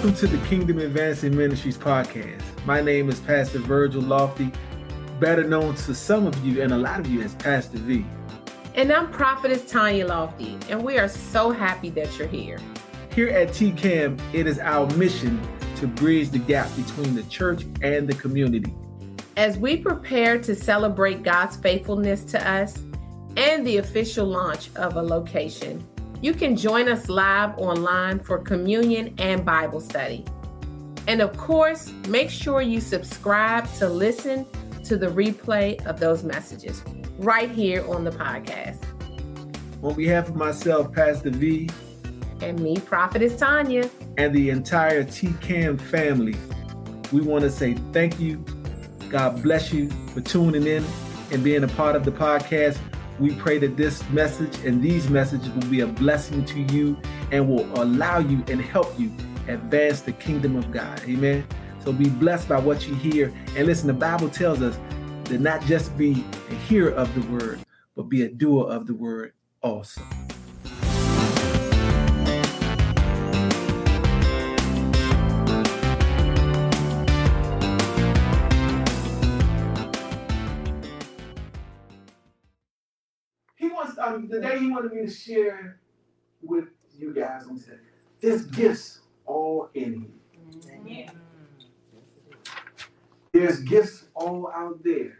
Welcome to the Kingdom Advancing Ministries podcast. My name is Pastor Virgil Lofty, better known to some of you and a lot of you as Pastor V. And I'm Prophetess Tanya Lofty, and we are so happy that you're here. Here at TKAM, it is our mission to bridge the gap between the church and the community. As we prepare to celebrate God's faithfulness to us and the official launch of a location, you can join us live online for communion and Bible study. And of course, make sure you subscribe to listen to the replay of those messages right here on the podcast. On behalf of myself, Pastor V, and me, Prophetess Tanya, and the entire TKAM family, we want to say thank you. God bless you for tuning in and being a part of the podcast. We pray that this message and these messages will be a blessing to you and will allow you and help you advance the kingdom of God. Amen. So be blessed by what you hear. And listen, the Bible tells us to not just be a hearer of the word, but be a doer of the word also. Um, the day he wanted me to share with you guys, he said, there's gifts all in you. There's gifts all out there.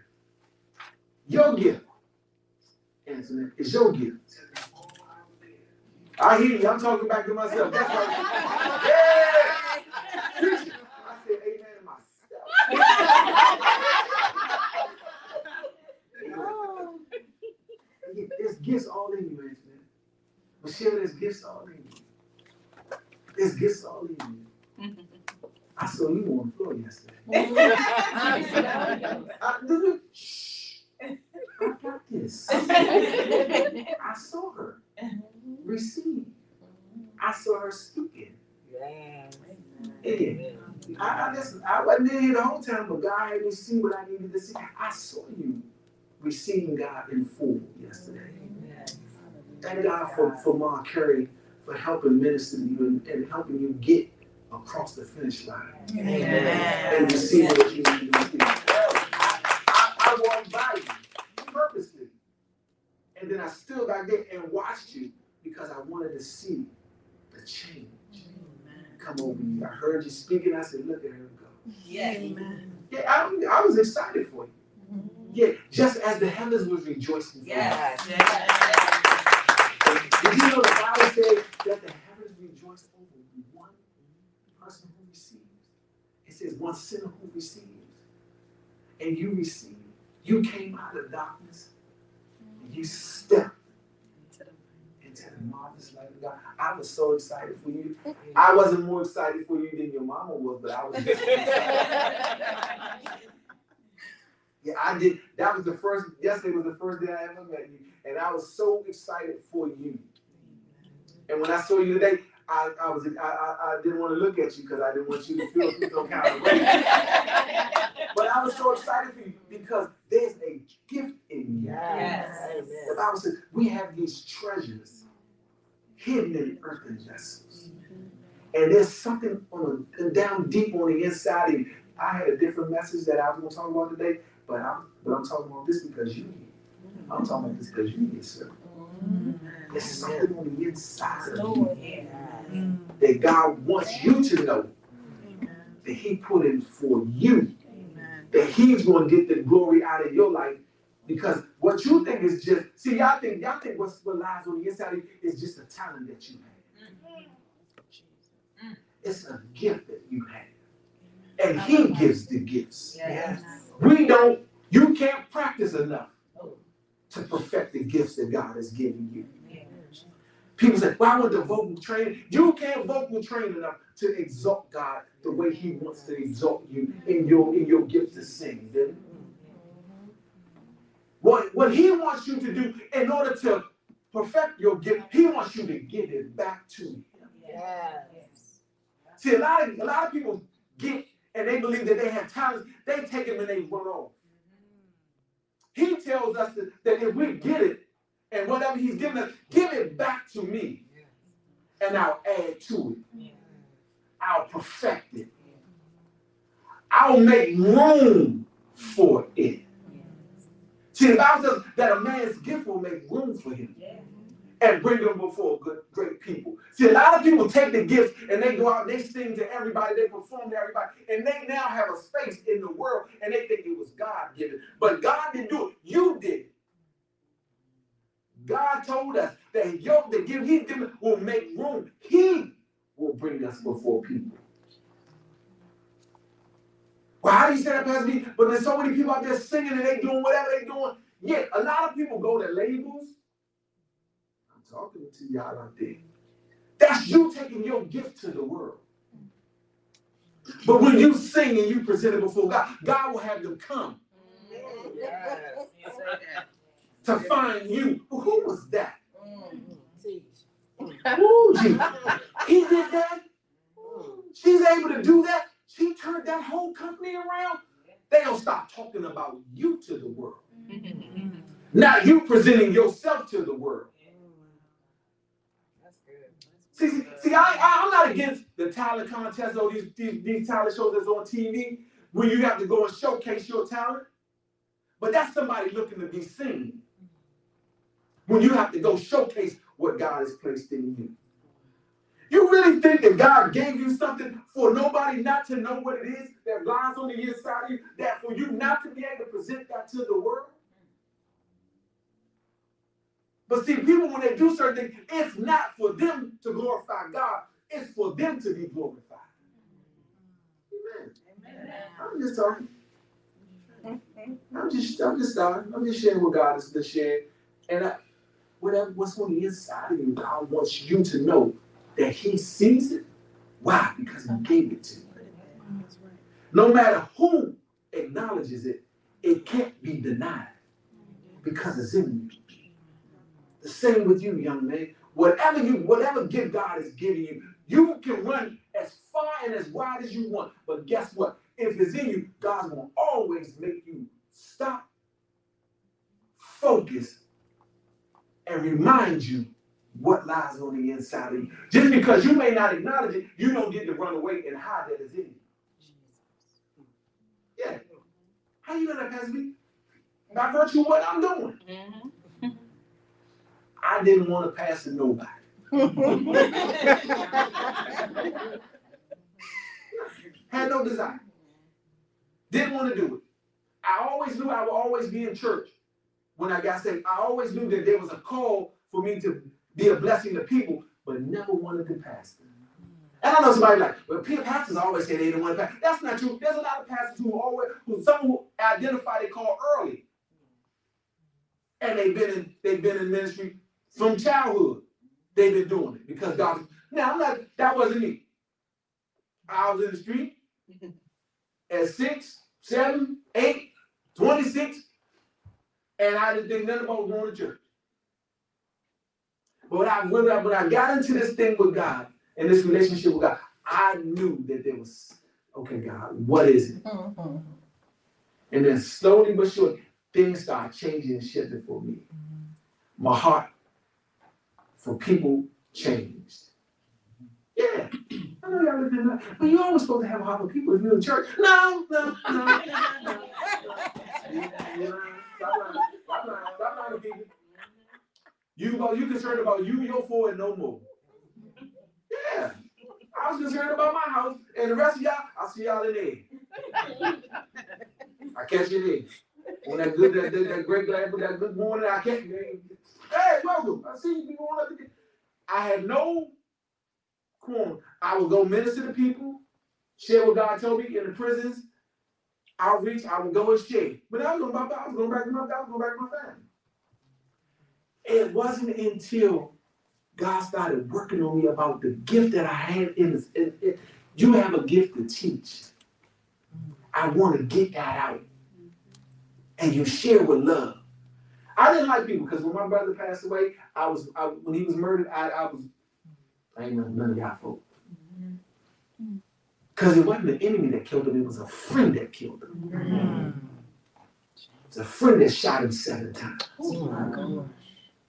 Your gift, Anthony, is your gift. I hear you. I'm talking back to myself. That's right. Yeah. I said amen to myself. There's gifts all in you, Antoinette. Michelle, there's gifts all in you. There's gifts all in you. I saw you on the floor yesterday. I, shh. I got this. I saw her receive. I saw her speaking. Yeah. Yeah. I, I just I wasn't in here the whole time, but God had me see what I needed to see. I saw you receiving God in full yesterday. Thank God for, for Mark Curry for helping minister to you and, and helping you get across the finish line. Amen. And receive what you need to. I, I walked by you purposely. And then I stood back there and watched you because I wanted to see the change come over you. I heard you speaking. I said, look at her go. Yeah. Amen. Yeah, I, I was excited for you. Yeah, just as the heavens was rejoicing. Yes. yes. Did you know the Bible says that the heavens rejoice over one person who receives? It says one sinner who receives. And you receive. You came out of darkness and you stepped into the marvelous light of God. I was so excited for you. I wasn't more excited for you than your mama was, but I was. Yeah, I did. That was the first. Yesterday was the first day I ever met you, and I was so excited for you. And when I saw you today, I, I was I, I, I didn't want to look at you because I didn't want you to feel some kind of way. but I was so excited for you because there's a gift in you. Yes. yes. The Bible says we have these treasures hidden in earthen vessels. And there's something on a, down deep on the inside of you. I had a different message that I was going to talk about today, but I'm but I'm talking about this because you here. I'm talking about this because you here, sir. There's something on the inside of you. Mm-hmm. That God wants you to know that He put in for you. That He's going to get the glory out of your life. Because what you think is just see y'all think y'all think what's what lies on the inside of you is just a talent that you have. It's a gift that you have. And he gives the gifts. Yes. We don't, you can't practice enough to perfect the gifts that God has given you. People say, well, I want the vocal training. You can't vocal train enough to exalt God the way He wants to exalt you in your in your gift to sing. Then what, what He wants you to do in order to perfect your gift, He wants you to give it back to Him. Yes. See, a lot of a lot of people get and they believe that they have talents, they take them and they run off. He tells us that, that if we get it and whatever he's given us, give it back to me and I'll add to it. I'll perfect it. I'll make room for it. See, the Bible says that a man's gift will make room for him and bring him before good, great people. See, a lot of people take the gifts and they go out they sing to everybody, they perform to everybody, and they now have a space in the world and they think it was God given. But God didn't do it, you did. God told us that your the gift He's given will make room. He will bring us before people. Well, how do you say that, Pastor V? But there's so many people out there singing and they doing whatever they're doing. Yeah, a lot of people go to labels. I'm talking to y'all out there. That's you taking your gift to the world. But when you sing and you present it before God, God will have them come Yes. to find you. Who was that? Mm-hmm. Ooh, gee. He did that. She's able to do that. She turned that whole company around. They don't stop talking about you to the world. Now you presenting yourself to the world. See, see, I, I, I'm not against the talent contest or these, these, these talent shows that's on TV where you have to go and showcase your talent. But that's somebody looking to be seen. When you have to go showcase what God has placed in you. You really think that God gave you something for nobody not to know what it is that lies on the inside of you, that for you not to be able to present that to the world? But see, people, when they do certain things, it's not for them to glorify God, it's for them to be glorified. Amen. Amen. I'm just talking. I'm just, I'm just starting. I'm just sharing what God is to share. And I, whatever, what's on the inside of you, God wants you to know that He sees it. Why? Because He gave it to you. No matter who acknowledges it, it can't be denied because it's in you. Same with you, young man. Whatever you, whatever gift God is giving you, you can run as far and as wide as you want. But guess what? If it's in you, God's gonna always make you stop, focus, and remind you what lies on the inside of you. Just because you may not acknowledge it, you don't get to run away and hide that it's in you. Yeah. How you know that, Pastor V? By virtue of what I'm doing. Mm-hmm. I didn't want to pass to nobody. Had no desire. Didn't want to do it. I always knew I would always be in church when I got saved. I always knew that there was a call for me to be a blessing to people, but never wanted to pastor. And I know somebody like, well, pastors always say they didn't want to pastor. That's not true. There's a lot of pastors who always, who some who identify they call early, and they've been in they've been in ministry from childhood. They've been doing it because God. Now I'm not. That wasn't me. I was in the street at six, seven, eight, 26, and I didn't think nothing about going to church. But when I, when I when I got into this thing with God and this relationship with God, I knew that there was okay, God, what is it? Mm-hmm. And then slowly but surely, things started changing and shifting for me. Mm-hmm. My heart for people changed. Yeah. I know y'all live in that, but you always supposed to have a heart for people if you're in church. No, no, no, no. no. People. You go, you concerned about you, your four, and no more. Yeah. I was concerned about my house, and the rest of y'all, I'll see y'all there. I catch you there. On that good, that, that, that great glad, that good morning, I catch you. Hey, welcome. I see you going up to get- I had no qualm. I would go minister to people, share what God told me in the prisons, outreach, I would go and share. But I was going back, I was going back to my, I was going back to my family. It wasn't until God started working on me about the gift that I had in this. It, it, you have a gift to teach. I want to get that out. And you share with love. I didn't like people because when my brother passed away, I was I, when he was murdered, I, I was I ain't none of y'all folk. Because it wasn't the enemy that killed him, it was a friend that killed him. It's a friend that shot him seven times.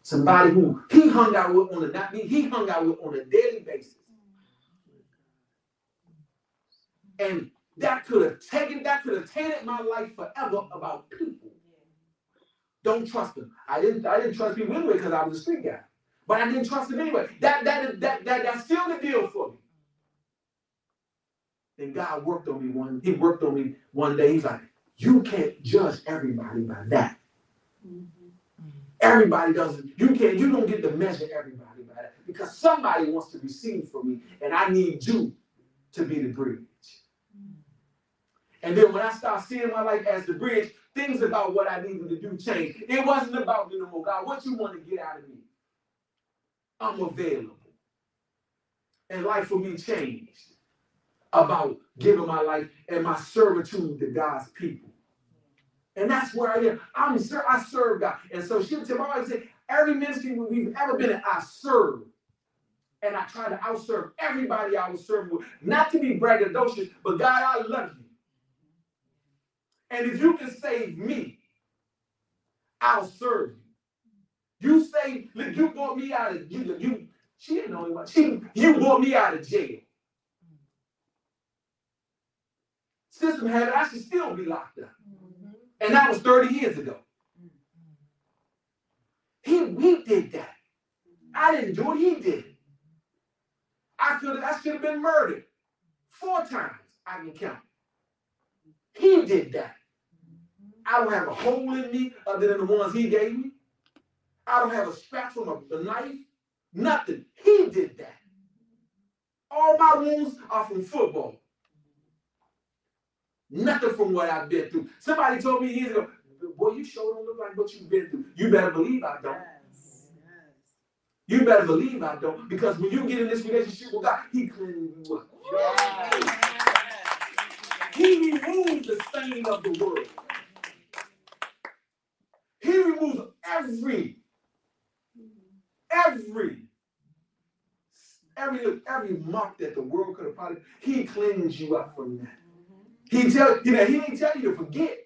Somebody who he hung out with on a not he hung out with on a daily basis. And that could have taken, that could have tainted my life forever about people. Don't trust them. I didn't, I didn't trust people anyway because I was a street guy. But I didn't trust them anyway. That that that that that's still the deal for me. And God worked on me one, he worked on me one day. He's like, you can't judge everybody by that. Mm-hmm. Everybody doesn't, you can't, you don't get to measure everybody by that. Because somebody wants to receive from me, and I need you to be the bridge. And then when I start seeing my life as the bridge, things about what I needed to do change. It wasn't about me no more. God, what you want to get out of me? I'm available. And life for me changed about giving my life and my servitude to God's people. And that's where I am. I'm I serve God. And so tell my wife, say, every ministry we've ever been in, I serve. And I try to outserve everybody I was serving with. Not to be braggadocious, but God, I love you. And if you can save me, I'll serve you. You say, you brought me out of you, you she didn't know what she you brought me out of jail. System had it, I should still be locked up. Mm-hmm. And that was 30 years ago. Mm-hmm. He we did that. I didn't do it, he did. I could I should have been murdered four times. I can count. He did that. I don't have a hole in me other than the ones he gave me. I don't have a scratch from a, a knife. Nothing. He did that. All my wounds are from football. Nothing from what I've been through. Somebody told me years ago, boy, you sure don't look like what you've been through. You better believe I don't. You better believe I don't. Because when you get in this relationship with God, He cleans you up. He removes the stain of the world. He removes every, every, every, every mark that the world could have probably. He cleans you up from that. He mm-hmm. tell you know, he didn't tell you to forget.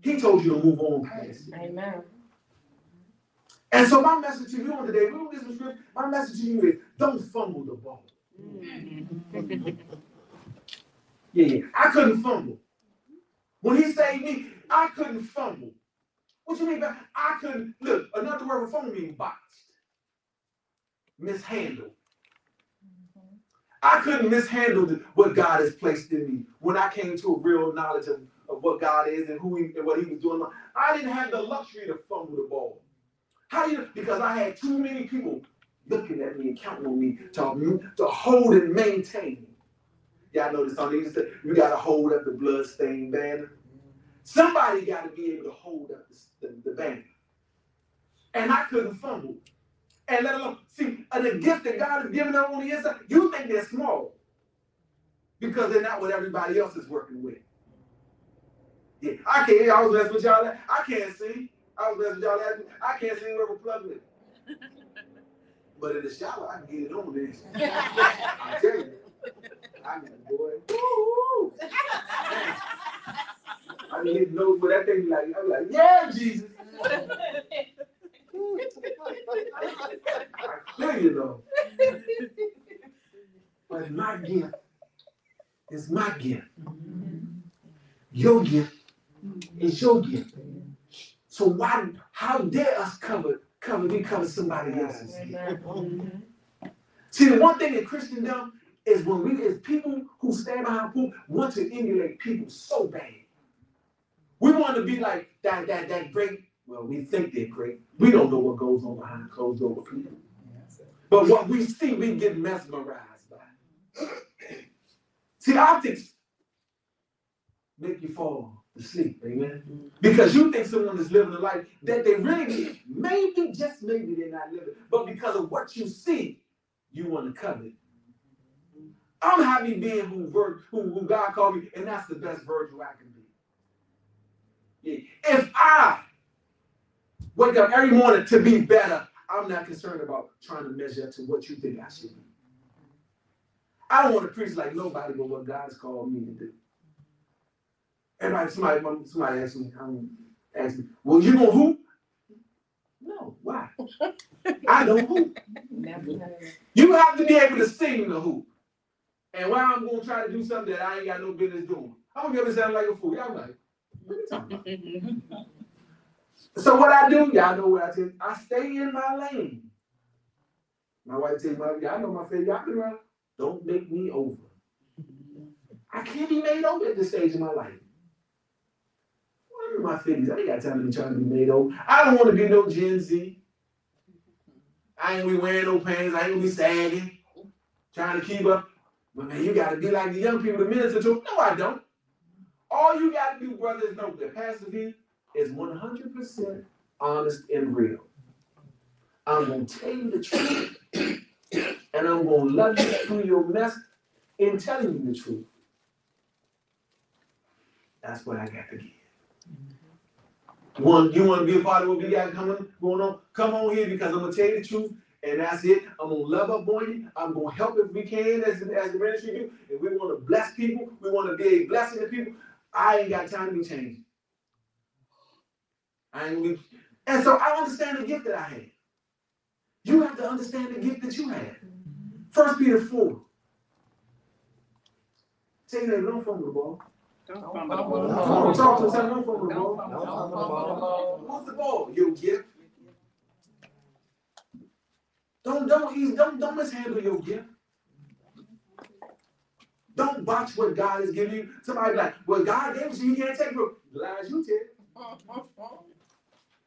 He told you to move on past. Amen. And so my message to you on today, we some scripture. My message to you is don't fumble the ball. Mm-hmm. yeah, yeah. I couldn't fumble. When he saved me, I couldn't fumble. What you mean by I couldn't look, another word for fumble means botched, mishandled. I couldn't mishandle what God has placed in me when I came to a real knowledge of, of what God is and who he, and what He was doing. I didn't have the luxury to fumble the ball. How do you? Because I had too many people looking at me and counting on me to, to hold and maintain. Y'all know the song. They used to say, "You got to hold up the bloodstained banner." Somebody got to be able to hold up the, the, the banner, and I couldn't fumble and let alone see uh, the gift that God has given them on the inside. You think they're small because they're not what everybody else is working with. Yeah, I can't. I was messing with y'all. I can't see. I was messing with y'all. I can't see where we're plugged in. But in the shower, I can get it on this. I tell you, I mean, boy, woo! I mean, his nose, but that thing like, I'm like, yeah, Jesus. I feel you though. But my gift is my gift. Your gift is your gift. So why how dare us cover cover we cover somebody else's gift? See the one thing in Christendom is when we as people who stand behind people want to emulate people so bad. We want to be like that that that great well, we think they're great. We don't know what goes on behind closed doors. people. But what we see, we get mesmerized by. See, optics make you fall asleep, amen? Because you think someone is living a life that they really, maybe, just maybe they're not living. But because of what you see, you want to covet. I'm happy being who, who, who God called me, and that's the best virgin I can be. If I wake up every morning to be better. I'm not concerned about trying to measure up to what you think I should be. I don't want to preach like nobody but what God has called me to do. Everybody, somebody, somebody asked me, um, asked me, well, you gonna hoop? No, why? I don't hoop. You have to be able to sing the hoop. And why I'm gonna try to do something that I ain't got no business doing. I'm gonna get sound like a fool. Y'all like, so what I do, y'all know what I tell I stay in my lane. My wife tells me, y'all know my favorite, y'all been around. Don't make me over. I can't be made over at this stage in my life. What are my feelings? I ain't got time to be trying to be made over. I don't want to be no Gen Z. I ain't be wearing no pants. I ain't gonna be sagging, trying to keep up. But man, you gotta be like the young people to minister to. No, I don't. All you gotta do, brother, is know that Pastor is 100% honest and real. I'm gonna tell you the truth, and I'm gonna love you through your mess in telling you the truth. That's what I got to give. You want, you want to be a part of what we got coming going on? Come on here because I'm gonna tell you the truth, and that's it. I'm gonna love up on you. I'm gonna help if we can, as, as the ministry do. If we want to bless people, we want to be a blessing to people. I ain't got time to be changed. I ain't be, and so I understand the gift that I have. You have to understand the gift that you have. First Peter 4. Take that, don't fumble the ball. Don't fumble the ball. Talk to someone, don't fumble the ball. What's the ball? Your gift. Don't don't don't don't mishandle your gift. Don't botch what God is giving you. Somebody like, well, God gave you, you can't take it. Lies you tell.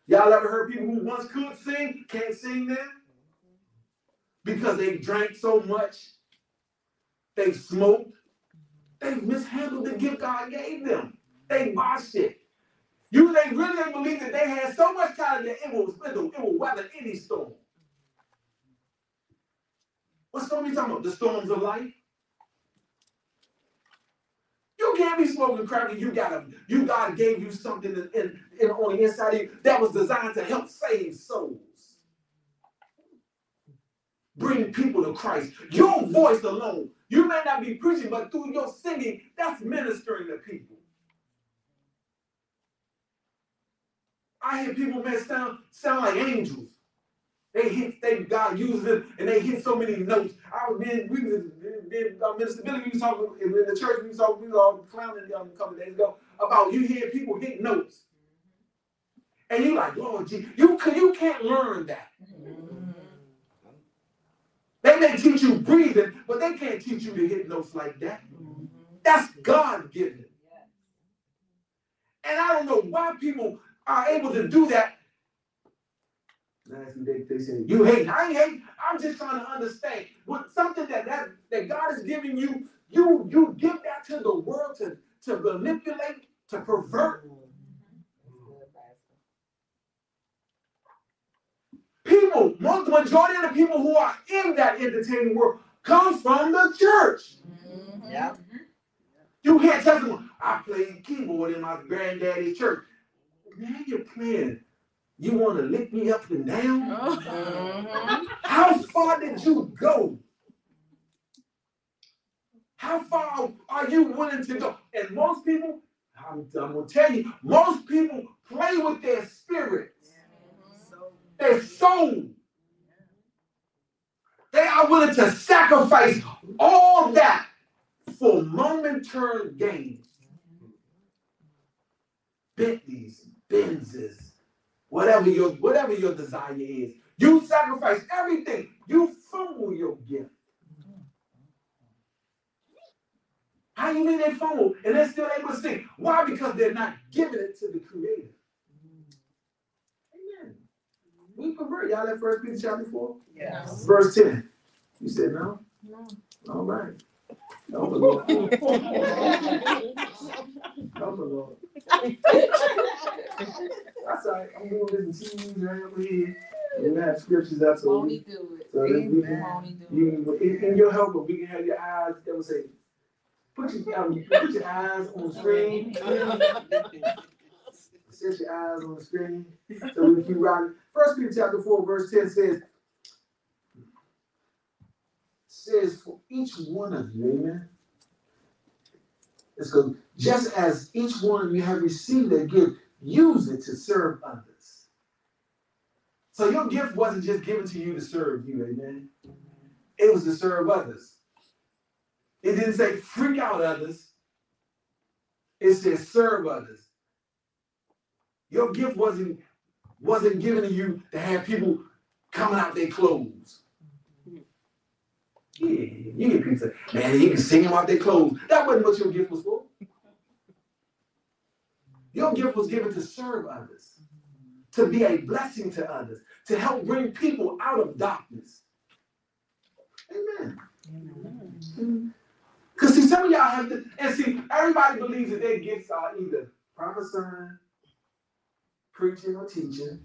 Y'all ever heard people who once could sing can't sing now? Because they drank so much, they smoked, they mishandled the gift God gave them. They botched it. You they really didn't believe that they had so much talent that it it will, it will weather any storm. What storm are you talking about? The storms of life? You can't be smoking crack and you got a you God gave you something in, in, in, on the inside of you that was designed to help save souls. Bring people to Christ. Your voice alone. You may not be preaching, but through your singing, that's ministering to people. I hear people man sound sound like angels. They hit, they God uses it, and they hit so many notes. I was being, we was, being, uh, Minister Billy, we was talking in the church, we was talking, we was all clowning um, a couple days ago about you hear people hit notes. And you're like, Lord, gee, you, you can't learn that. They may teach you breathing, but they can't teach you to hit notes like that. That's God given. And I don't know why people are able to do that Last they, they say, you hate. I ain't hate. I'm just trying to understand. What something that, that that God is giving you, you you give that to the world to, to manipulate, to pervert. People, most the majority of the people who are in that entertaining world comes from the church. Mm-hmm. Yeah. You hear testimony. I played keyboard in my granddaddy's church. Man, you're playing you want to lick me up and down? Mm-hmm. How far did you go? How far are you willing to go? And most people, I'm, I'm going to tell you, most people play with their spirits, their soul. They are willing to sacrifice all that for momentary gains. Bentleys, Benzes, whatever your whatever your desire is. You sacrifice everything. You fumble your gift. How you mean they fumble and they're still able to sing? Why? Because they're not giving it to the Creator. Amen. We pervert. Y'all at First Peter chapter four. Yes. Verse ten. You said no. No. All right. Help the Lord. Help the Lord. That's all right. I'm doing this in TVs right over here. We have scriptures that's so we, do it. so we can, you, in, your helper, we can have your eyes. That would say, put your um, put your eyes on the screen. Set your eyes on the screen so we keep rocking. First Peter chapter four, verse ten says, says for each one of you, amen. It's because just as each one of you have received a gift, use it to serve others. So your gift wasn't just given to you to serve you, amen. It was to serve others. It didn't say freak out others. It said serve others. Your gift wasn't wasn't given to you to have people coming out their clothes. Yeah, you get say, man, you can sing them out their clothes. That wasn't what your gift was for. Your gift was given to serve others, to be a blessing to others, to help bring people out of darkness. Amen. Because see, some of y'all have to, and see, everybody believes that their gifts are either prophesying, preaching or teaching,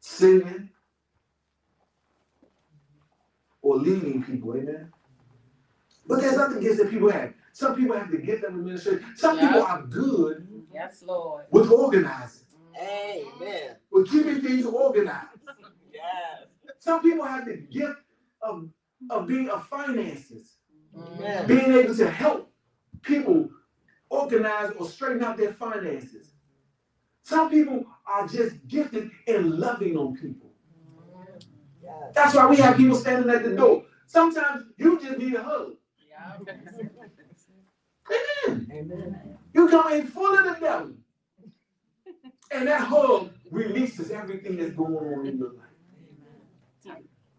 singing, or leading people. Amen. But there's other gifts that people have. Some people have the gift of administration. Some Yeah. people are good Yes, Lord. with organizing, Amen. with keeping things organized. Yes. Some people have the gift of, of being of finances, Amen. being able to help people organize or straighten out their finances. Some people are just gifted in loving on people. Yes. That's why we have people standing at the door. Sometimes you just need a hug. Amen. Amen. You come in full of the devil. And that hug releases everything that's going on in your life.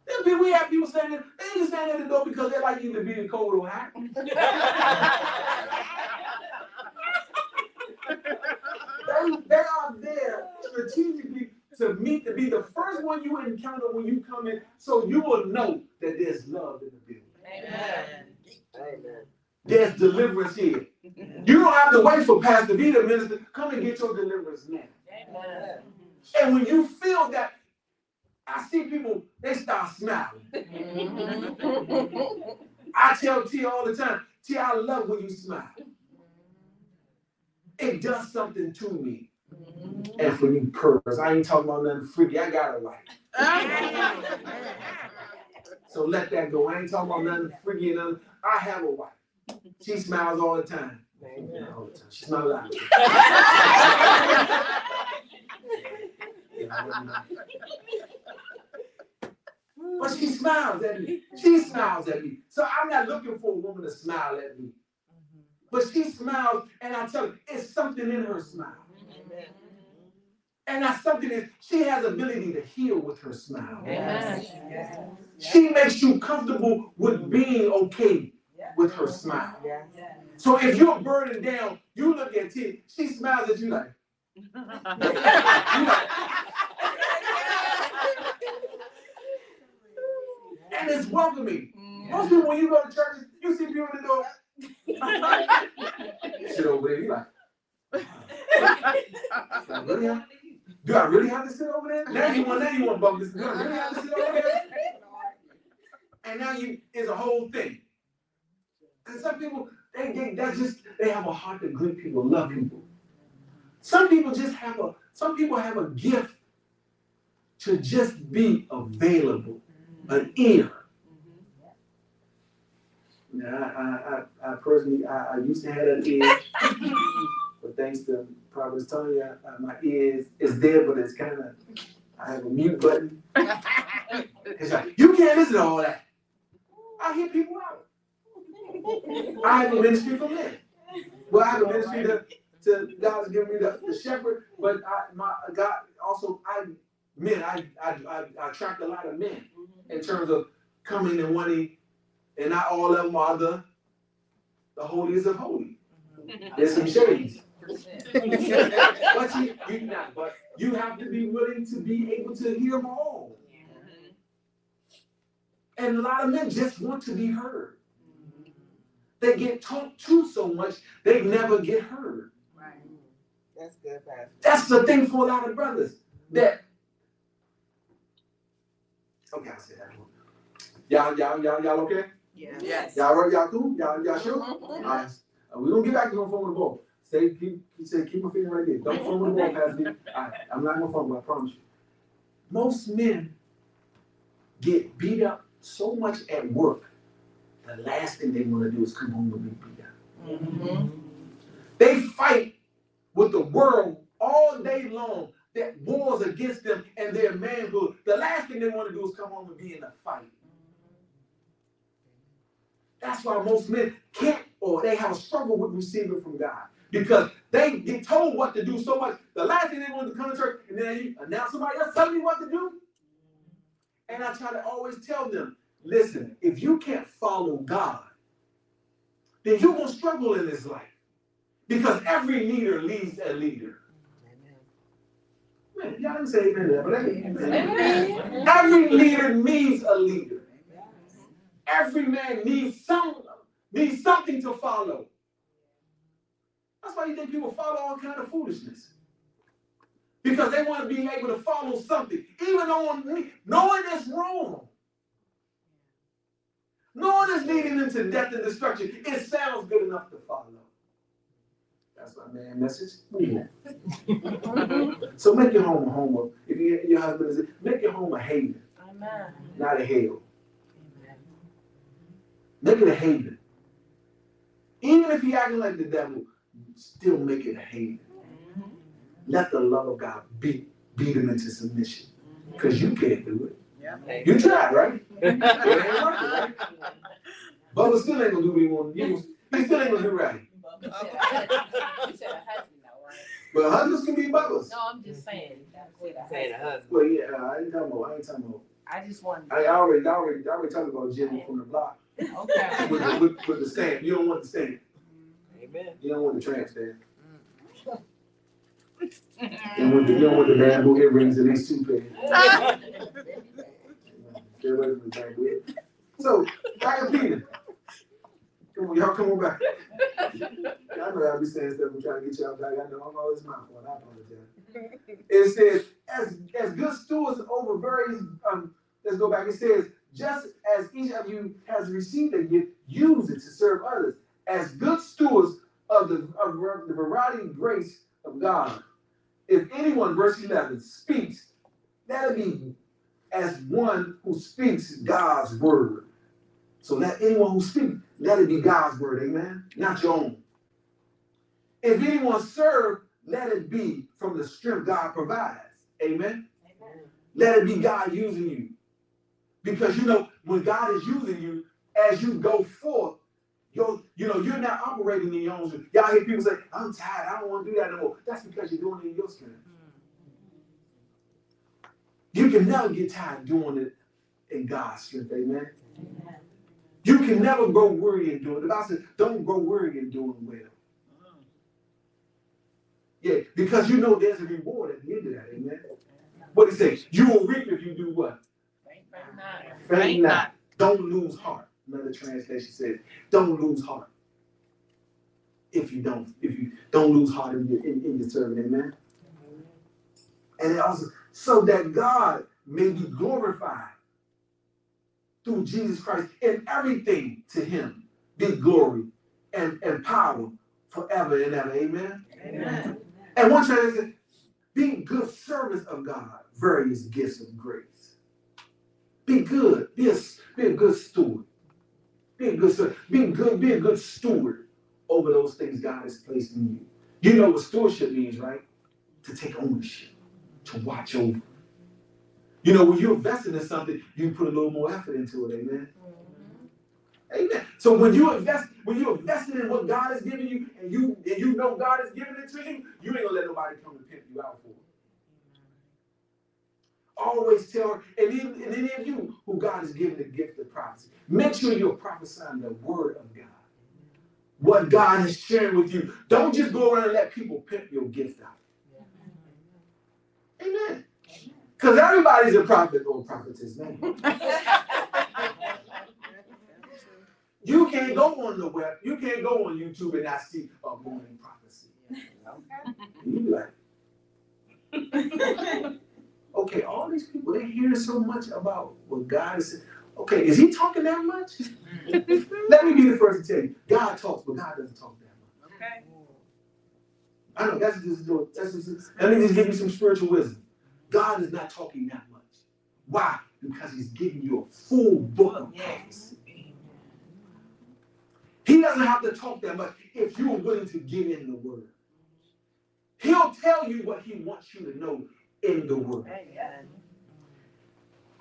Then people- we have people standing, they just stand at the door because they like either being cold or hot. They, they are there strategically to meet to be the first one you encounter when you come in, so you will know that there's love in the building. Amen. Amen. There's deliverance here. You don't have to wait for Pastor V to minister. Come and get your deliverance now. Amen. And when you feel that, I see people, they start smiling. I tell T all the time, T, I love when you smile. It does something to me. And for you, purpose. I ain't talking about nothing freaky. I got a wife. So let that go. I ain't talking about nothing freaky and nothing. I have a wife. She smiles all the time. Amen. All the time. She's not lying. But she smiles at me. She smiles at me. So I'm not looking for a woman to smile at me. But she smiles, and I tell you, it's something in her smile. Amen. And that's something that she has ability to heal with her smile. Amen. Yes. She makes you comfortable with being okay with her smile. Yes. So if you're burdened down, you look at T, she smiles at you like, and it's welcoming. Mm. Most people, when you go to church, you see people in the door. Sit over there, you like, do I really have, do I really have to sit over there? Now you want, now you want to bump this. Do I really have to sit over there? And now you, it's a whole thing. And some people, they get that just they have a heart to greet people, love people. Some people just have a some people have a gift to just be available, an ear. Now, I, I, I, I personally, I, I used to have that ear, but thanks to Prophetess Tanya, uh, my ears is, is there, but it's kind of, I have a mute button. It's like, you can't listen to all that. I hear people out. I have a ministry for men. Well, I have a ministry to, to God's given me the, the shepherd, but I, my God also, I, men, I, I, I, I attract a lot of men in terms of coming and wanting, and not all of them are the, the holiest of holy. There's some shades. But you, you not, but you have to be willing to be able to hear them all. And a lot of men just want to be heard. They get talked to so much, they never get heard. Right. That's good, Pastor. That's the thing for a lot of brothers. That okay, I said that. one. Y'all, y'all, y'all, y'all okay? Yes. Y'all right? Y'all cool? Y'all, y'all sure? All right. Uh, we gonna get back to the phone with the ball. Say, keep, he said, keep my finger right there. Don't with the ball. D. All right, I'm not gonna but I promise you. Most men get beat up so much at work. The last thing they want to do is come home and be beat up. Mm-hmm. They fight with the world all day long that wars against them and their manhood. The last thing they want to do is come home and be in a fight. That's why most men can't or they have a struggle with receiving from God because they get told what to do so much. The last thing they want to come to church and then you announce somebody else telling me what to do. And I try to always tell them, listen, if you can't follow God, then you're gonna struggle in this life. Because every leader leads a leader. Man, y'all didn't say amen to that, but amen. Every leader needs a leader. Every man needs some needs something to follow. That's why you think people follow all kind of foolishness. Because they want to be able to follow something, even knowing, knowing it's wrong. Knowing it's leading them to death and destruction, it sounds good enough to follow. That's my man message. Mm-hmm. so make your home a home if you, your husband is, make your home a haven, Amen. not a hell. Make it a haven. Even if he acting like the devil, still make it a. Mm-hmm. Let the love of God beat beat him into submission. Mm-hmm. Because you can't do it. Yeah. You tried, right? It ain't working, right? Bubba still ain't gonna do what he want to do. He still ain't gonna do right. You said a husband though, right? But husbands can be Bubbas. No, I'm just saying, that's what I Saying said. a husband. Well, yeah, I ain't talking about, I ain't talking about. I just wanted, I already, I already, I already talked about Jimmy from the block okay. with, the- with, with the stamp. You don't want the stamp. Amen. You don't want the tramp stamp. And you don't want the bamboo earrings and these two pairs. Stay away from the bamboo. So, back to Peter. Come on, y'all come on back. I know I'll be saying stuff and trying to get y'all back. I know I'm always my fault. I apologize. It says, as, as good stewards over various, um, let's go back. It says, just as each of you has received a gift, use it to serve others. As good stewards of the, of the variety of grace of God. If anyone, verse 11, speaks, let it be as one who speaks God's word. So let anyone who speaks, let it be God's word, amen? Not your own. If anyone serve, let it be from the strength God provides. Amen. Let it be God using you. Because you know, when God is using you, as you go forth, you're, you know, you're not operating in your own strength. Y'all hear people say, I'm tired, I don't want to do that no more. That's because you're doing it in your strength. Mm. You can never get tired doing it in God's strength, amen. You can never grow weary in doing it. The Bible says, don't grow weary in doing well. Mm. Yeah, because you know there's a reward at the end of that, amen. What it says, you will reap if you do what? Faint not. Don't lose heart. Another translation says, don't lose heart. If you don't, if you don't lose heart in your in, in your serving, amen. And it also so that God may be glorified through Jesus Christ in everything to him be glory and, and power forever and ever. Amen. Amen. And one translation, being good servants of God, various gifts of grace. Be good. Be a, be a good steward. Be a good be good, be a good steward over those things God has placed in you. You know what stewardship means, right? To take ownership, to watch over. You know, when you're investing in something, you put a little more effort into it, amen. Mm-hmm. Amen. So when you invest, when you're invested in what God has given you, and you and you know God has given it to you, you ain't gonna let nobody come and pimp you out for it. Always tell, and even and any of you who God has given the gift of prophecy, make sure you're prophesying the word of God. What God is sharing with you. Don't just go around and let people pimp your gift out. Amen. Because everybody's a prophet or prophetess now. You can't go on the web, you can't go on YouTube and not see a morning prophecy. You be like, okay, all these people, they hear so much about what God is saying. Okay, is he talking that much? Let me be the first to tell you, God talks, but God doesn't talk that much. Okay. I know that's just that's just let me just give you some spiritual wisdom. God is not talking that much. Why? Because he's giving you a full book of prophecy. He doesn't have to talk that much if you're willing to get in the word. He'll tell you what he wants you to know in the word.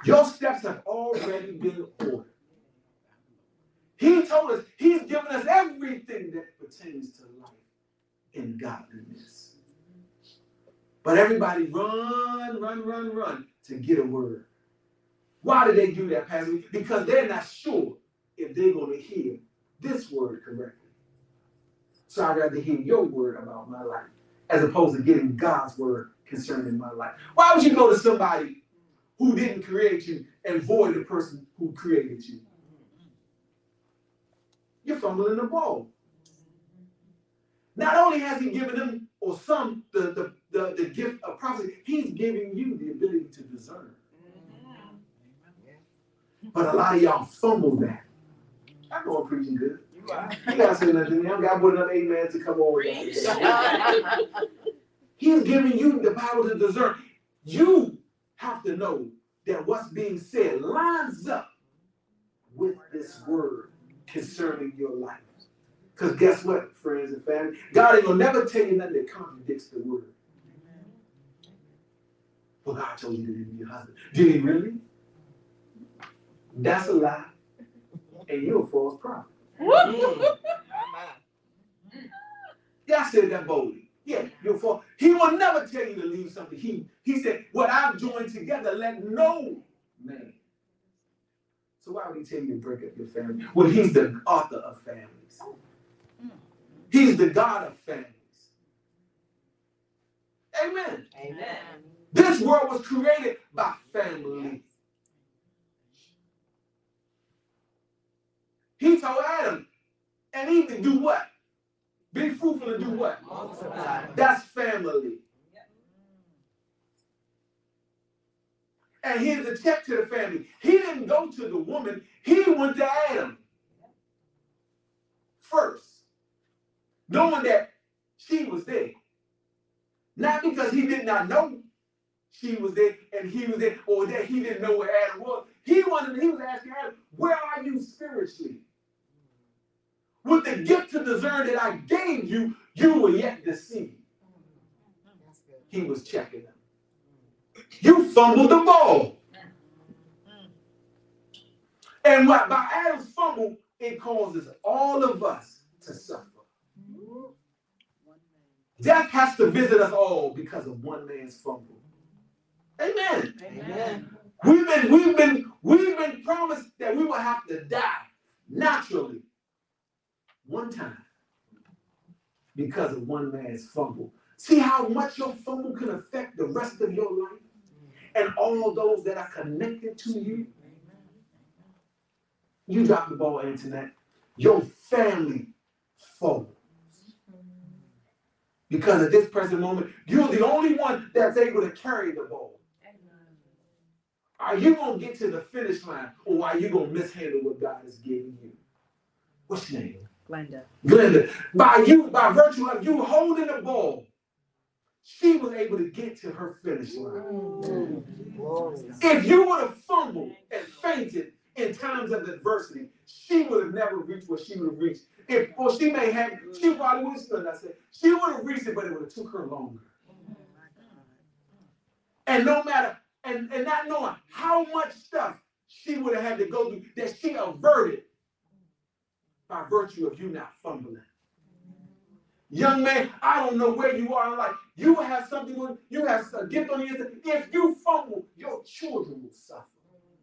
Your steps have already been ordered. He told us he's given us everything that pertains to life and godliness. But everybody run, run, run, run to get a word. Why do they do that, Pastor? Because they're not sure if they're going to hear this word correctly. So I'd rather hear your word about my life as opposed to getting God's word concerning my life. Why would you go to somebody who didn't create you and void the person who created you? You're fumbling the ball. Not only has he given them or some the, the, the, the gift of prophecy, he's giving you the ability to discern. But a lot of y'all fumble that. I know I'm preaching good. You. You gotta say nothing to me. I got put enough amen to come over. Preach. He's giving you the power to discern. You have to know that what's being said lines up with this word concerning your life. Because guess what, friends and family? God ain't gonna never tell you nothing that contradicts the word. Well, God told you to leave your husband. Did he really? That's a lie. And you're a false prophet. Mm. Yeah, I said that boldly. Yeah, you're for. He will never tell you to leave something. He he said, "What I've joined together, let no man." So why would he tell you to break up your family? Well, he's the author of families. He's the God of families. Amen. Amen. This world was created by family. He told Adam and Eve to do what? Be fruitful and do what? That's family. And here's a check to the family. He didn't go to the woman, he went to Adam first, knowing that she was there. Not because he did not know she was there and he was there, or that he didn't know where Adam was. He wanted, he was asking Adam, where are you spiritually? With the gift to discern that I gave you, you were yet deceived. He was checking them. You fumbled the ball. And what by Adam's fumble, it causes all of us to suffer. Death has to visit us all because of one man's fumble. Amen. Amen. We've been, we've been, we've been promised that we will have to die naturally one time because of one man's fumble. See how much your fumble can affect the rest of your life and all those that are connected to you. You drop the ball, Antoinette. Your family falls. Because at this present moment, you're the only one that's able to carry the ball. Are you gonna get to the finish line, or are you gonna mishandle what God has given you? What's your name? Glenda. Glenda. By you, by virtue of you holding the ball, she was able to get to her finish line. Glory. If you would have fumbled and fainted in times of adversity, she would have never reached what she would have reached. If, or she may have, she probably would have stood. I said she would have reached it, but it would have took her longer. And no matter, and, and not knowing how much stuff she would have had to go through that she averted by virtue of you not fumbling. Young man, I don't know where you are in life. You have something, you have a gift on inside. If you fumble, your children will suffer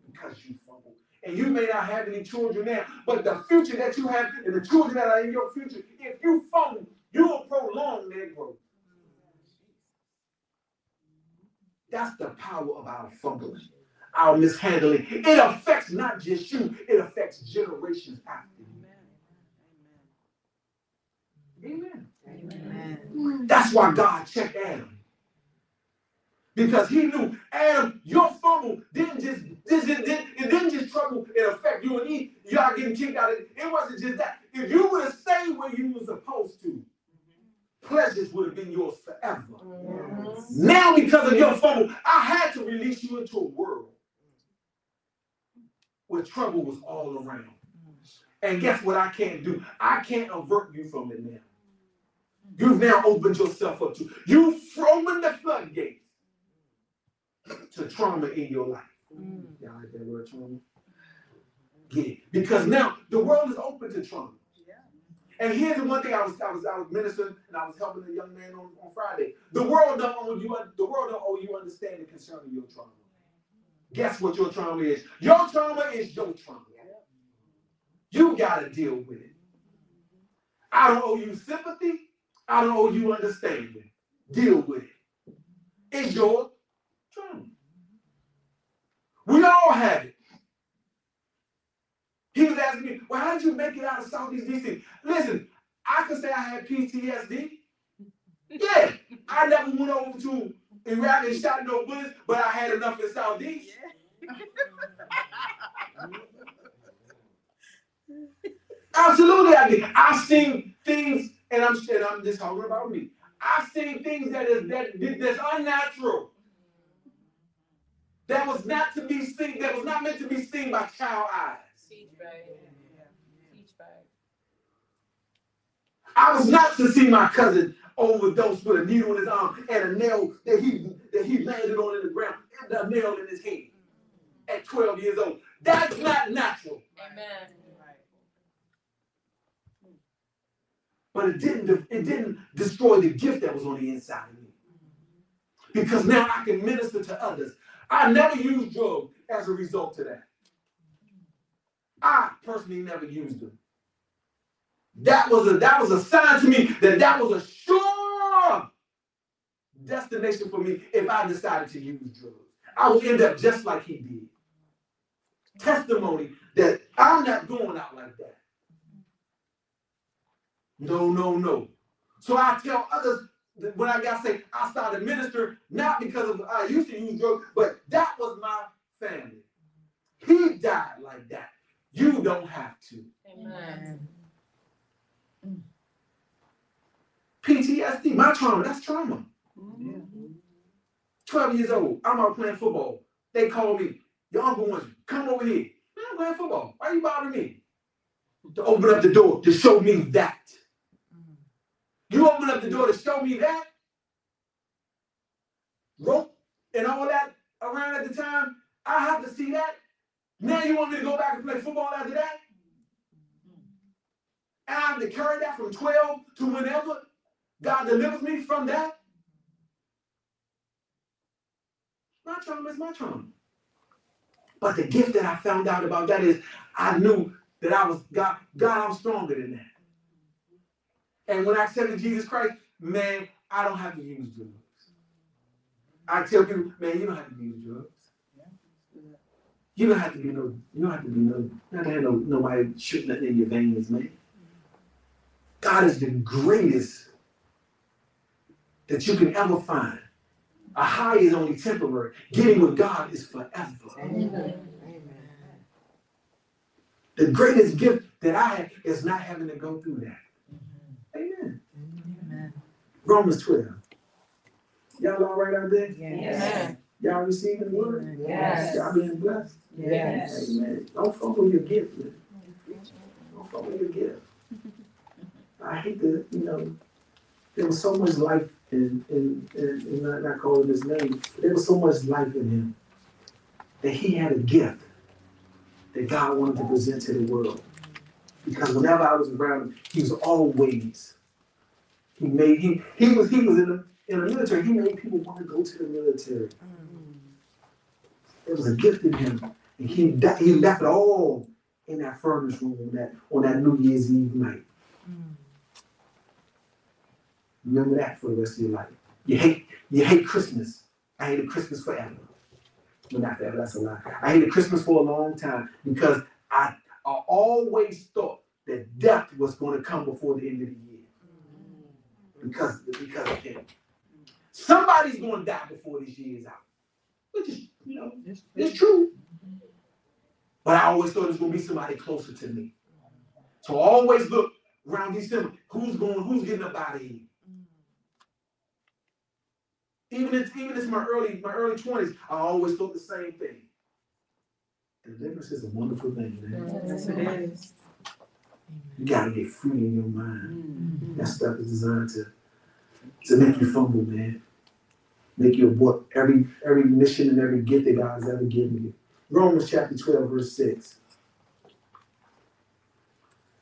because you fumble. And you may not have any children now, but the future that you have and the children that are in your future, if you fumble, you will prolong their growth. That's the power of our fumbling, our mishandling. It affects not just you, it affects generations after you. Amen. Amen. That's why God checked Adam. Because he knew Adam, your fumble didn't just this it didn't, it didn't just trouble and affect you and Eve. Y'all getting kicked out. Of, it It wasn't just that. If you would have stayed where you were supposed to, pleasures would have been yours forever. Yes. Now, because of your fumble, I had to release you into a world where trouble was all around. And guess what I can't do? I can't avert you from it now. You've now opened yourself up to, you've opened the floodgates to trauma in your life. Mm. Y'all like that word trauma? get it. Because now the world is open to trauma. And here's the one thing I was I was I was ministering and I was helping a young man on, on Friday. The world don't owe you the world don't owe you understanding concerning your trauma. Guess what your trauma is? Your trauma is your trauma. You gotta deal with it. I don't owe you sympathy. I don't owe you understanding. Deal with it. It's your trauma. We all have it. He was asking me, well, how did you make it out of Southeast DC? Listen, I could say I had PTSD. Yeah, I never went over to Iraq and shot no bullets, but I had enough in Southeast. Absolutely, I did. I've seen things, and I'm and I'm just talking about me. I've seen things that is that that's unnatural. That was not to be seen. That was not meant to be seen by child eyes. Teach, babe. Teach, babe. I was not to see my cousin overdose with a needle in his arm and a nail that he that he landed on in the ground and a nail in his head at 12 years old. That's not natural. Amen. But it didn't it didn't destroy the gift that was on the inside of me. Because now I can minister to others. I never used drugs as a result of that. I personally never used them. That was a that was a sign to me that that was a sure destination for me if I decided to use drugs. I would end up just like he did. Testimony that I'm not going out like that. No, no, no. So I tell others that when I got saved, I started minister not because of I used to use drugs, but that was my family. He died like that. You don't have to. Amen. PTSD, my trauma, that's trauma. Mm-hmm. 12 years old, I'm out playing football. They call me, your uncle wants you, come over here. I'm playing football. Why are you bothering me? To open up the door to show me that. The door to show me that. Rope and all that around at the time. I have to see that. Now you want me to go back and play football after that? And I have to carry that from 12 to whenever God delivers me from that. My trauma is my trauma. But the gift that I found out about that is I knew that I was God, God, I'm stronger than that. And when I accepted Jesus Christ, man, I don't have to use drugs. I tell people, man, you don't have to use drugs. You don't have to be no, you don't have to be no, you don't have to have no nobody shooting nothing in your veins, man. God is the greatest that you can ever find. A high is only temporary. Getting with God is forever. Amen. The greatest gift that I have is not having to go through that. Amen. Amen. Romans 12. Y'all all right out there? Yes. Y'all receiving the word? Yes. Y'all being blessed? Yes. Amen. Don't fumble your gift, man. Don't fumble your gift. I hate to, you know, there was so much life in, in, in, in not, not calling his name, there was so much life in him that he had a gift that God wanted to present to the world. Because whenever I was around him, he was always, he made, he, he was, he was in the, in the military, he made people want to go to the military. It was a gift in him, and he he left it all in that furnace room on that on that New Year's Eve night. Remember that for the rest of your life. You hate you hate Christmas. I hated Christmas forever. Well, not forever. That's a lie. I hated Christmas for a long time because I I always thought that death was going to come before the end of the year because because of him. Somebody's going to die before this year is out, which is you know it's true. But I always thought it was gonna be somebody closer to me. So I always look around December, who's going, who's getting up out of here? Even in, even in my early, my early 20s, I always thought the same thing. Deliverance is a wonderful thing, man. Yes, it is. You gotta get free in your mind. Mm-hmm. That stuff is designed to, to make you fumble, man. Make you abort every every mission and every gift that God has ever given you. Romans chapter 12, verse 6.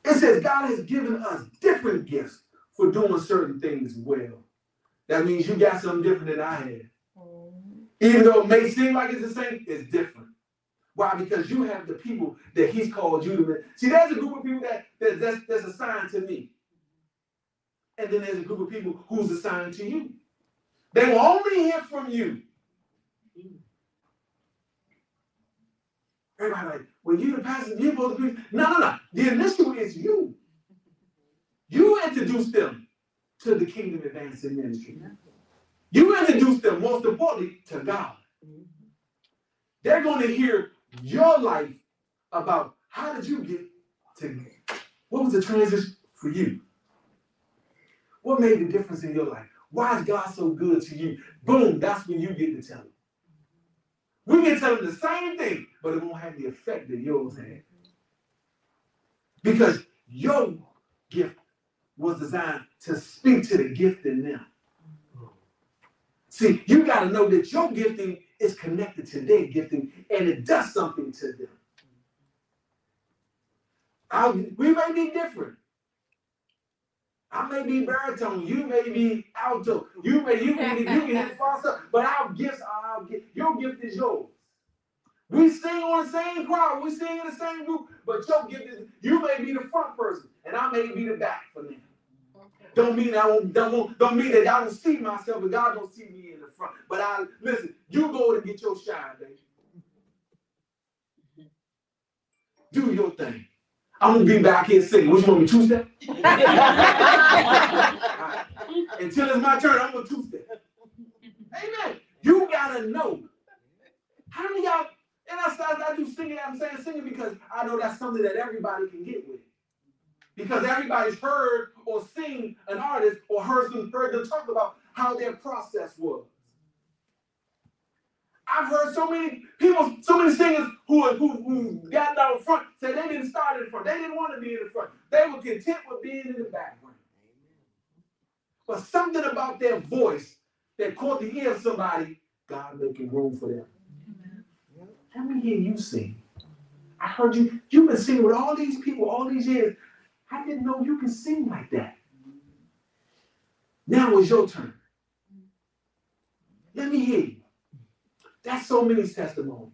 It says God has given us different gifts for doing certain things well. That means you got something different than I had. Mm-hmm. Even though it may seem like it's the same, it's different. Why? Because you have the people that He's called you to. Be. See, there's a group of people that, that that's, that's assigned to me, and then there's a group of people who's assigned to you. They will only hear from you. Everybody like, well, you the pastor, you to be. No, no, no. The initial is you. You introduce them to the kingdom advancing ministry. You introduce them, most importantly, to God. They're going to hear your life about how did you get to me? what was the transition for you? What made the difference in your life? Why is God so good to you? Boom, that's when you get to tell them. We can tell them the same thing, but it won't have the effect that yours had. Because your gift was designed to speak to the gift in them. See, you got to know that your gifting is connected to their gifting and it does something to them. I, we may be different. I may be baritone, you may be alto, you may you can you can hit falsetto, but our gifts are our gift. Your gift is yours. We sing on the same choir, we sing in the same group, but your gift is you may be the front person and I may be the back for them. Don't mean I won't, don't, won't- don't mean that I don't see myself, but God don't see me in the front. But I listen, you go to get your shine, baby. Do your thing. I'm gonna be back here singing. What you want me two step? Until it's my turn, I'm gonna two step. Amen. You gotta know. How many y'all? And I started, I do singing. I'm saying singing because I know that's something that everybody can get with. Because everybody's heard or seen an artist or heard them heard them talk about how their process was. I've heard so many people, so many singers who who, who got down front say they didn't start in front. They didn't want to be in the front. They were content with being in the background. But something about their voice that caught the ear of somebody, God making room for them. Let me hear you sing. I heard you, you've been singing with all these people all these years. I didn't know you can sing like that. Now it's your turn. Let me hear you. That's so many testimony.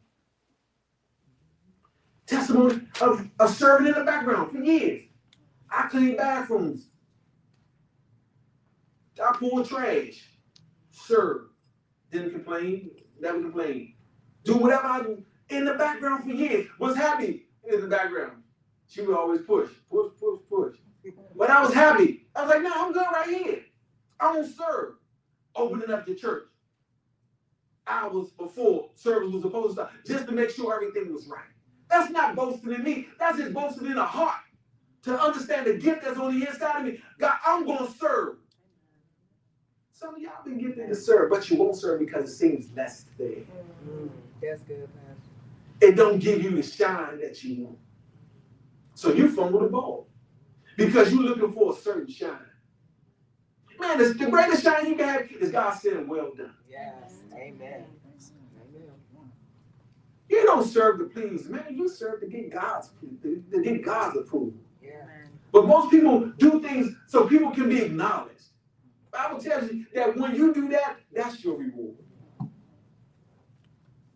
Testimony of, of serving in the background for years. I clean bathrooms. I pull trash. Serve. Didn't complain. Never complain. Do whatever I do in the background for years. Was happy in the background. She would always push, push, push, push. But I was happy. I was like, no, I'm good right here. I'm gonna serve. Opening up the church hours before service was supposed to start, just to make sure everything was right. That's not boasting in me. That's just boasting in the heart. To understand the gift that's on the inside of me. God, I'm gonna serve. Some of y'all been gifted to serve, but you won't serve because it seems less there. Mm, That's good, Pastor. It don't give you the shine that you want. So you fumble the ball because you're looking for a certain shine. Man, the, the greatest shine you can have is God saying, "Well done." Yes, amen. Amen. You don't serve to please man. You serve to get God's to, get God's approval. Yeah. But most people do things so people can be acknowledged. Bible tells you that when you do that, that's your reward.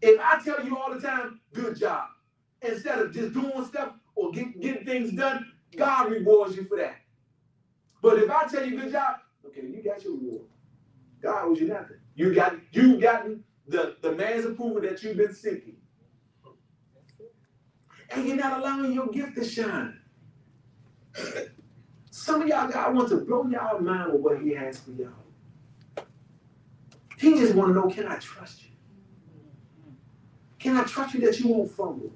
If I tell you all the time, good job, instead of just doing stuff or get, getting things done, God rewards you for that. But if I tell you good job, okay, you got your reward. God owes you nothing. You got you gotten the, the man's approval that you've been seeking. And you're not allowing your gift to shine. Some of y'all, God wants to blow y'all mind with what He has for y'all. He just want to know, can I trust you? Can I trust you that you won't fumble?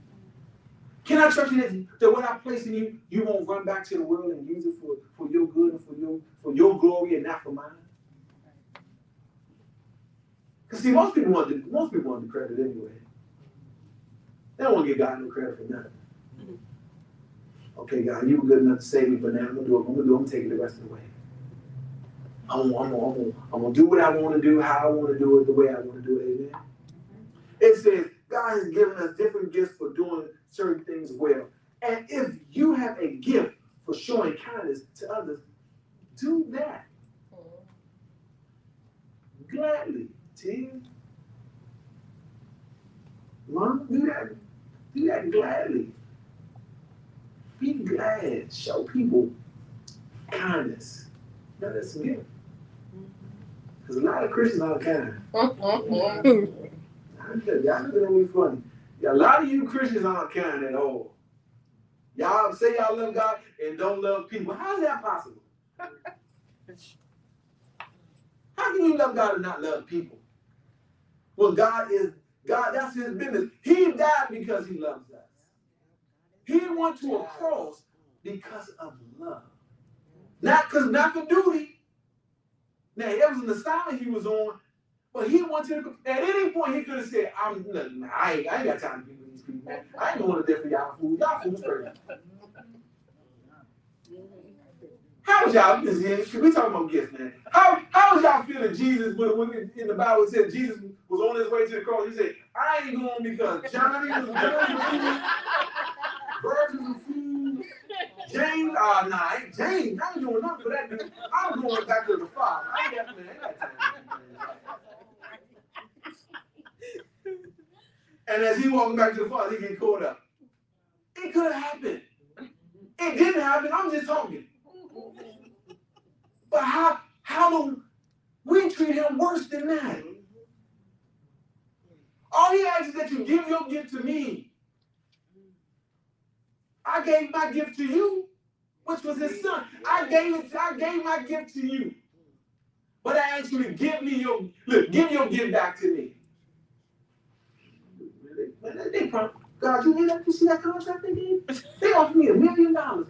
Can I trust you that, that what I place in you, you won't run back to the world and use it for, for your good and for your for your glory and not for mine? Because see, most people want the most people want the credit anyway. They don't want to give God no credit for nothing. Okay, God, you were good enough to save me, but now I'm gonna do it. I'm gonna do. it. I'm it the rest of the way. I'm, gonna- I'm, I'm, I'm gonna do what I want to do, how I want to do it, the way I want to do it. Amen. It says God has given us different gifts for doing certain things well. And if you have a gift for for showing kindness to others, do that mm-hmm. gladly. Tim. Mom, do that. Do that gladly. Be glad. Show people kindness. Now that's gift. Because a lot of Christians aren't kind. I tell y'all know that we funny. A lot of you Christians aren't kind at all. Y'all say y'all love God and don't love people. How is that possible? How can you love God and not love people? Well, God is God, that's his business. He died because he loves us. He went to a cross because of love. Not because not for duty. Now that was an assignment he was on, but he wanted to at any point he could have said, I'm. I ain't, I ain't got time to be with these people. I ain't going to death for y'all food. Y'all food's crazy. How was y'all this we talking about gifts, man? How how was y'all feeling Jesus when, when in the Bible it said Jesus was on his way to the cross? He said, I ain't going because Johnny was virgins of food. James, uh nah, James, I ain't doing nothing for that dude. I'm going back to the Father. I ain't got, man, I got time. And as he walking back to the Father, he get caught up. It could have happened. It didn't happen. I'm just talking. But how how do we treat him worse than that? All he asks is that you give your gift to me. I gave my gift to you, which was his son. I gave it, I gave my gift to you. But I asked you to give me your look, give your gift back to me. They, God, you hear that? You see that contract they gave? They offered me a million dollars,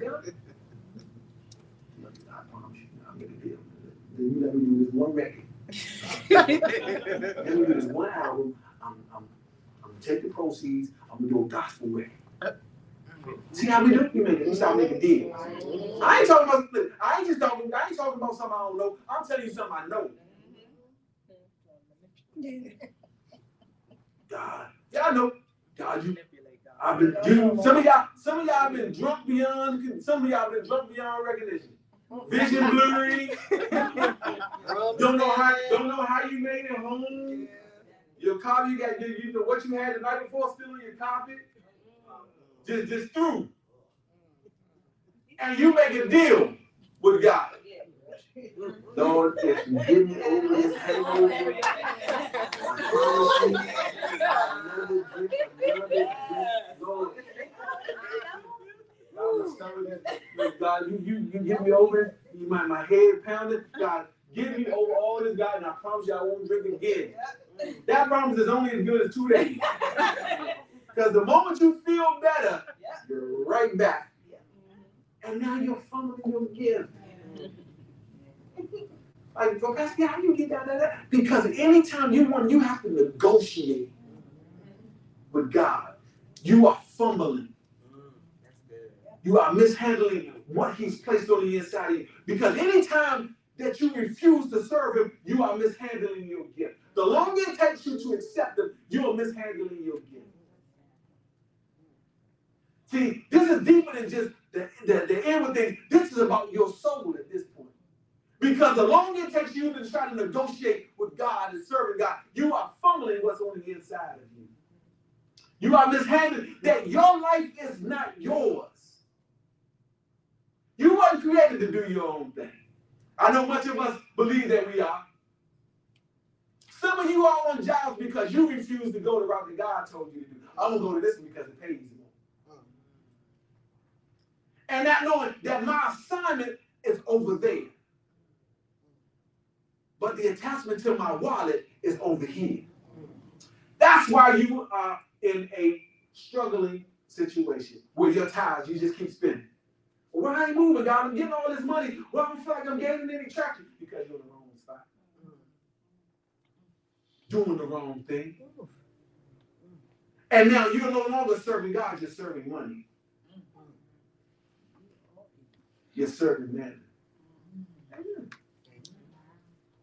God. you let me do this one record. let me do this one album. I'm, I'm, I'm gonna take the proceeds. I'm gonna do a gospel record. See how we do? You make it. We start making deals. I ain't talking about. I ain't just talking. I ain't talking about something I don't know. I'm telling you something I know. God, I know. God, you. I've been. You, some of y'all. Some of y'all been drunk beyond. Some of y'all been drunk beyond recognition. Vision blurry. don't know how don't know how you made it home. Your copy, you got you know what you had the night before still in your copy. Just just through. And you make a deal with God. Lord, if you give me over this hangover, Lord, God, you, you, you give me over, you my, my head pounded. God, give me over all this, God, and I promise you I won't drink again. That promise is only as good as two days. Because the moment you feel better, you're right back. And now you're fumbling your gift. Like, well, Pastor, how you get that, that, that? Because anytime you want, you have to negotiate with God. You are fumbling. You are mishandling what he's placed on the inside of you. Because anytime that you refuse to serve him, you are mishandling your gift. The longer it takes you to accept him, you are mishandling your gift. See, this is deeper than just the, the, the inward thing. This is about your soul at this point. Because the longer it takes you to try to negotiate with God and serving God, you are fumbling what's on the inside of you. You are mishandling that your life is not yours. You weren't created to do your own thing. I know much of us believe that we are. Some of you are on jobs because you refuse to go the route that God told you to do. I'm gonna go to this one because it pays more. And not knowing that my assignment is over there. But the attachment to my wallet is over here. That's why you are in a struggling situation where your tires, you just keep spinning. Well, why I ain't moving, God? I'm getting all this money. Well, I don't feel like I'm gaining any traction because you're in the wrong spot. Doing the wrong thing. And now you're no longer serving God, you're serving money. You're serving men.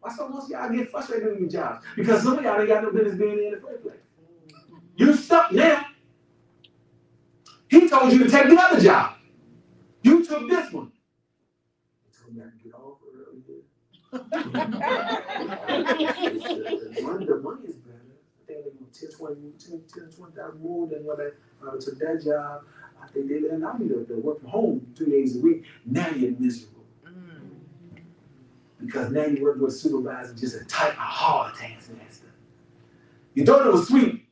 Why so most y'all get frustrated with your jobs? Because some of y'all ain't got no business being in the first place. You stuck now. He told you to take the other job. You took this one. They told I get the, money, money is better. I think they give 10, 20, 10, 10 20,000 more than what I, I took that job. I think they let me to, to work from home two days a week. Now you're miserable. Because now you work with a supervisor, just a type of hard task taskmaster. You thought it was sweet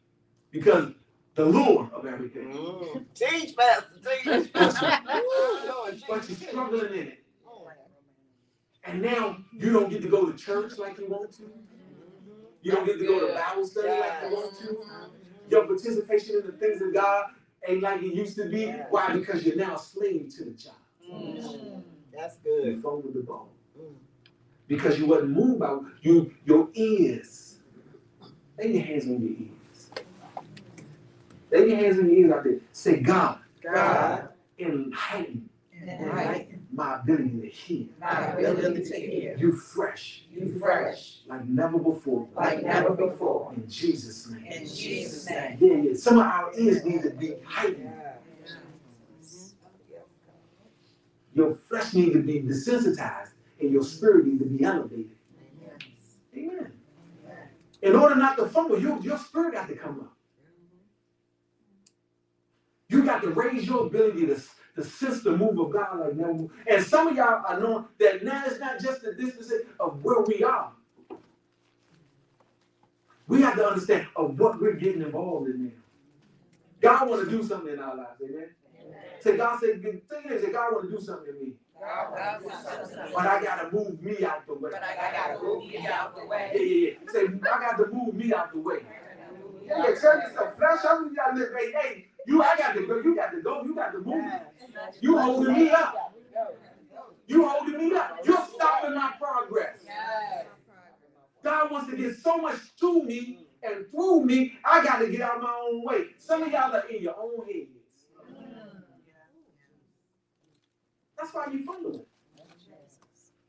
because the lure of everything. Mm. Teach, Pastor, teach. but you're struggling in it. And now you don't get to go to church like you want to. You don't get to go to Bible study like you want to. Your participation in the things of God ain't like it used to be. Why? Because you're now a slave to the job. Mm. That's You good. fumbled the ball. Mm. Because you wasn't moved by you your ears. Lay your hands on your ears. Lay your hands on your ears out there. Say, God, God, enlighten enlighten my ability to hear. my ability to hear You fresh, you fresh like never before. like never before. In Jesus' name. In Jesus' name. Yeah, yeah. Some of our ears need to be heightened. Your flesh need to be desensitized, and your spirit need to be elevated. Amen. In order not to fumble, your, your spirit got to come up. You got to raise your ability to, to sense the move of God like never. before. And some of y'all are knowing that now it's not just the distance of where we are. We have to understand of what we're getting involved in now. God want to do something in our lives, amen. Say, God said, the thing is say, God want to do something in me, but I gotta move me out the way. But I gotta move me out the way. yeah, yeah. Say, I got to move me out the way. Yeah, yeah. Church is a flesh. I mean, you gotta live. Hey, hey, you, I got to go. You got to go. You got to move. You holding me up. You holding me up. You're stopping my progress. God wants to get so much to me and through me. I got to get out of my own way. Some of y'all are in your own heads. That's why you fumbling.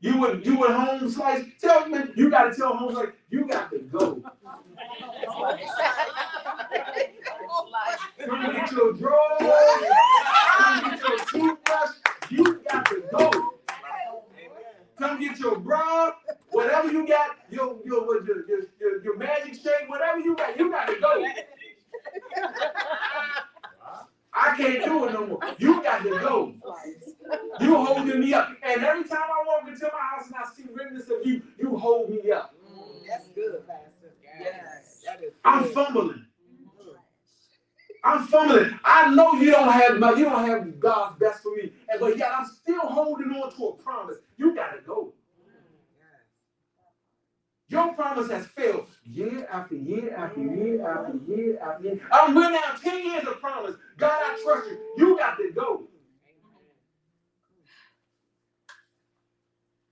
You would you would home slice. Tell me, you gotta tell home slice, you got to go. Come get your drawers. Come get your toothbrush. You got to go. Come get your bra, whatever you got, your your what, your, your, your, your magic shake, whatever you got, you got to go. I can't do it no more. You got to go. You holding me up. And every time I walk into my house and I see remnants of you, you hold me up. That's good, Pastor. Yes. That is I'm fumbling. I'm fumbling. I know you don't have my, you don't have God's best for me, and but yet I'm still holding on to a promise. You gotta go. Your promise has failed year after year after year after year after year. I'm running out 10 years of promise. God, I trust you. You got to go.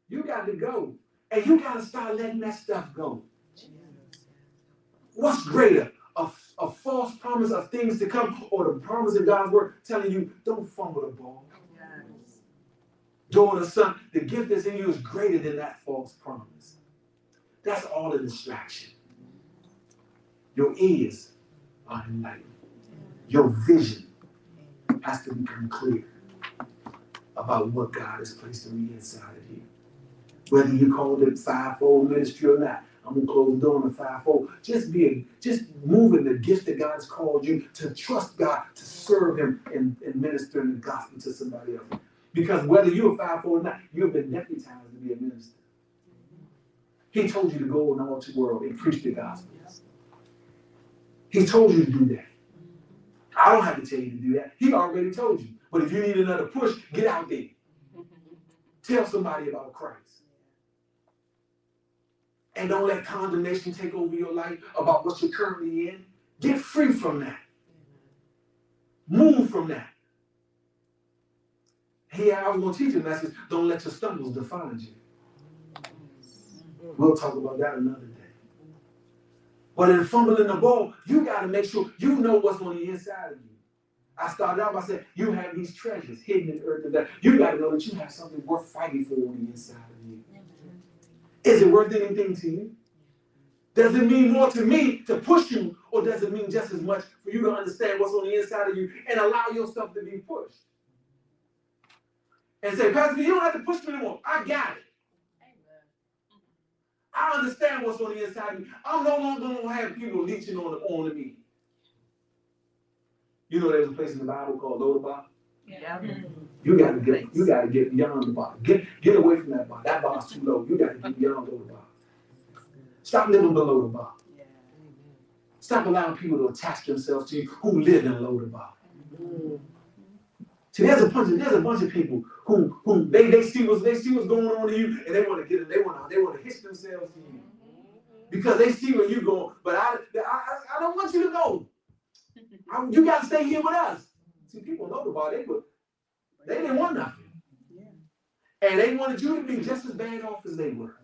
You got to go. And you got to start letting that stuff go. What's greater? A, a false promise of things to come or the promise of God's word telling you, don't fumble the ball. Daughter, son, the gift that's in you is greater than that false promise. That's all a distraction. Your ears are enlightened. Your vision has to become clear about what God has placed on the inside of you. Whether you call it fivefold ministry or not, I'm gonna close the door on the fivefold. Just be, just moving the gift that God has called you to trust God, to serve Him, and, and ministering the gospel to somebody else. Because whether you're a fivefold or not, you have been deputized to be a minister. He told you to go in all the world and preach the gospel. He told you to do that. I don't have to tell you to do that. He already told you. But if you need another push, get out there. Tell somebody about Christ. And don't let condemnation take over your life about what you're currently in. Get free from that. Move from that. Hey, I was going to teach you a message. Don't let your stumbles define you. We'll talk about that another day. But in fumbling the ball, you got to make sure you know what's on the inside of you. I started out by saying you have these treasures hidden in the earth and that. You got to know that you have something worth fighting for on the inside. Is it worth anything to you? Does it mean more to me to push you, or does it mean just as much for you to understand what's on the inside of you and allow yourself to be pushed? and say, Pastor, you don't have to push me anymore. I got it. I understand what's on the inside of me. I'm no longer gonna have people leeching on on me. You know, there's a place in the Bible called Lodabar. Yeah. Hmm. You gotta get, you gotta get beyond the bar. Get, get away from that bar. That bar's too low. You gotta get beyond the bar. Stop living below the bar. Stop allowing people to attach themselves to you who live in low the bar. Mm-hmm. See, there's a bunch of there's a bunch of people who who they, they see what's they see what's going on to you and they want to get it, they want to they want to hitch themselves to you mm-hmm. because they see where you're going. But I I, I- I don't want you to go. I- you got to stay here with us. See, people know the bar. They were they didn't want nothing, and they wanted you to be just as bad off as they were.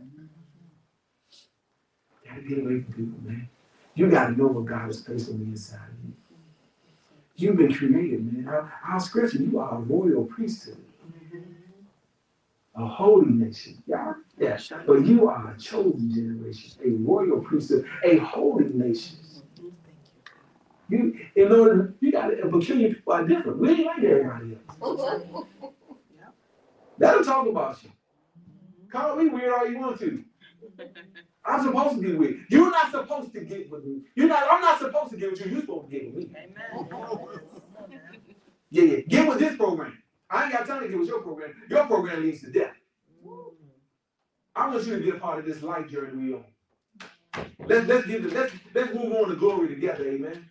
Gotta get away from people, man. You gotta know what God has placed on the inside of you. You've been created, man. Our, our scripture, you are a royal priesthood, a holy nation. Yeah, yeah. But you are a chosen generation, a royal priesthood, a holy nation. You, in order, you got to, peculiar people are different. We ain't like everybody else. Let them talk about you. Call me weird all you want to. I'm supposed to be weird. You're not supposed to get with me. You're not. I'm not supposed to get with you. You're supposed to get with me. Amen. Yeah, yeah. Get with this program. I ain't got time to get with your program. Your program leads to death. I want you to be a part of this life journey we on. Let's let's get let's let's move on to glory together, amen.